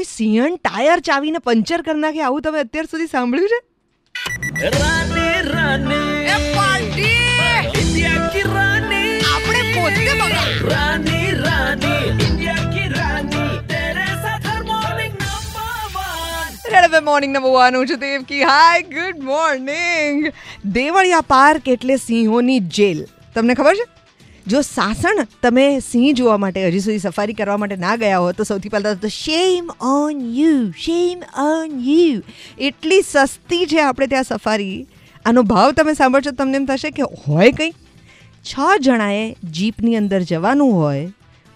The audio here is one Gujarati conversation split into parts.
કોઈ સિંહણ ટાયર ચાવીને પંચર કરી નાખે આવું તમે અત્યાર સુધી સાંભળ્યું છે? રાની રાની. પાર્ટી ઇન્ડિયા કી રાની. આપણે પોતે બગાડ રાની રાની. ઇન્ડિયા કી રાની. તેરે સાથ morning number one morning number one હું છું Devki hi good morning Devaliya park એટલે સિંહોની જેલ. તમને ખબર છે? જો સાસણ તમે સિંહ જોવા માટે હજી સુધી સફારી કરવા માટે ના ગયા હો તો સૌથી પહેલાં તો shame on you shame on you એટલી સસ્તી છે આપણે ત્યાં સફારી. આનો ભાવ તમે સાંભળશો તમને એમ થશે કે હોય કંઈ. છ જણાએ જીપની અંદર જવાનું હોય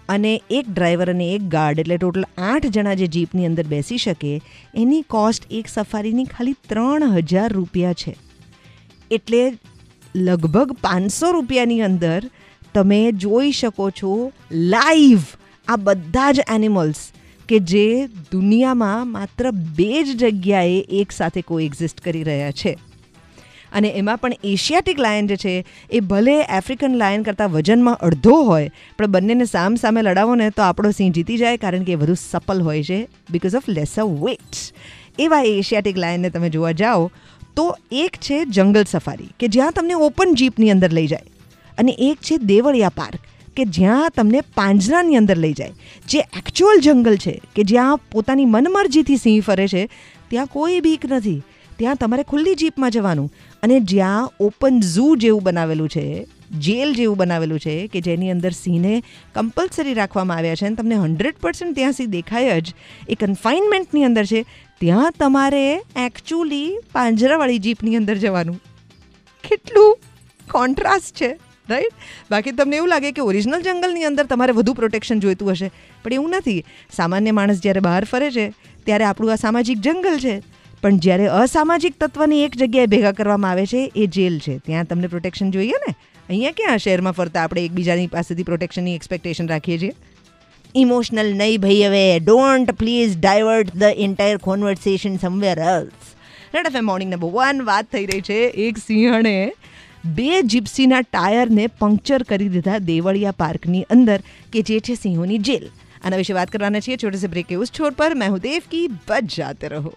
અને એક ડ્રાઈવર અને એક ગાર્ડ, એટલે ટોટલ આઠ જણા જે જીપની અંદર બેસી શકે, એની કોસ્ટ એક સફારીની ખાલી ત્રણ હજાર રૂપિયા છે. એટલે લગભગ પાંચસો રૂપિયાની અંદર તમે જોઈ શકો છો લાઈવ આ બધા જ એનિમલ્સ કે જે દુનિયામાં માત્ર બે જ જગ્યાએ એક સાથે કોએક્ઝિસ્ટ કરી રહ્યા છે. અને એમાં પણ એશિયાટિક લાયન જે છે, એ ભલે આફ્રિકન લાયન કરતાં વજનમાં અડધો હોય, પણ બંનેને સામ સામે લડાવો ને તો આપણો સિંહ જીતી જાય કારણ કે એ વધુ સપલ હોય છે બિકોઝ ઓફ લેસર વેટ એવા એશિયાટિક લાયનને તમે જોવા જાઓ તો એક છે જંગલ સફારી કે જ્યાં તમને ઓપન જીપની અંદર લઈ જાય. અને એક છે દેવળિયા પાર્ક, કે જ્યાં તમને પાંજરાની અંદર લઈ જાય. જે એકચ્યુઅલ જંગલ છે, કે જ્યાં પોતાની મનમરજીથી સિંહ ફરે છે, ત્યાં કોઈ બીક નથી. ત્યાં તમારે ખુલ્લી જીપમાં જવાનું અને જ્યાં ઓપન ઝૂ જેવું બનાવેલું છે, જેલ જેવું બનાવેલું છે, કે જેની અંદર સિંહને કમ્પલસરી રાખવામાં આવ્યા છે અને તમને હંડ્રેડ પર્સન્ટ ત્યાં સિંહ દેખાય જ. એ કન્ફાઇનમેન્ટની અંદર છે, ત્યાં તમારે એકચ્યુઅલી પાંજરાવાળી જીપની અંદર જવાનું. કેટલું કોન્ટ્રાસ્ટ છે. રાઈટ બાકી તમને એવું લાગે કે ઓરિજિનલ જંગલની અંદર તમારે વધુ પ્રોટેક્શન જોઈતું હશે. પણ એવું નથી. સામાન્ય માણસ જ્યારે બહાર ફરે છે, ત્યારે આપણું આ સામાજિક જંગલ છે. પણ જ્યારે અસામાજિક તત્વની એક જગ્યાએ ભેગા કરવામાં આવે છે, એ જેલ છે. ત્યાં તમને પ્રોટેક્શન જોઈએ ને? અહીંયા ક્યાં શહેરમાં ફરતા આપણે એકબીજાની પાસેથી પ્રોટેક્શનની એક્સપેક્ટેશન રાખીએ છીએ? ઇમોશનલ નહીં ભાઈ હવે. Don't please divert the entire conversation somewhere else Red F morning number one વાત થઈ રહી છે એક સિંહણે બે જીપ્સીના ટાયરને પંક્ચર કરી દીધા દેવળિયા પાર્કની અંદર કે જે છે સિંહોની જેલ. આના વિશે વાત કરવાના છીએ. છોટે સે બ્રેક ઉસ છોડ પર. મેં હું દેવ કી બચ જાતે રહો.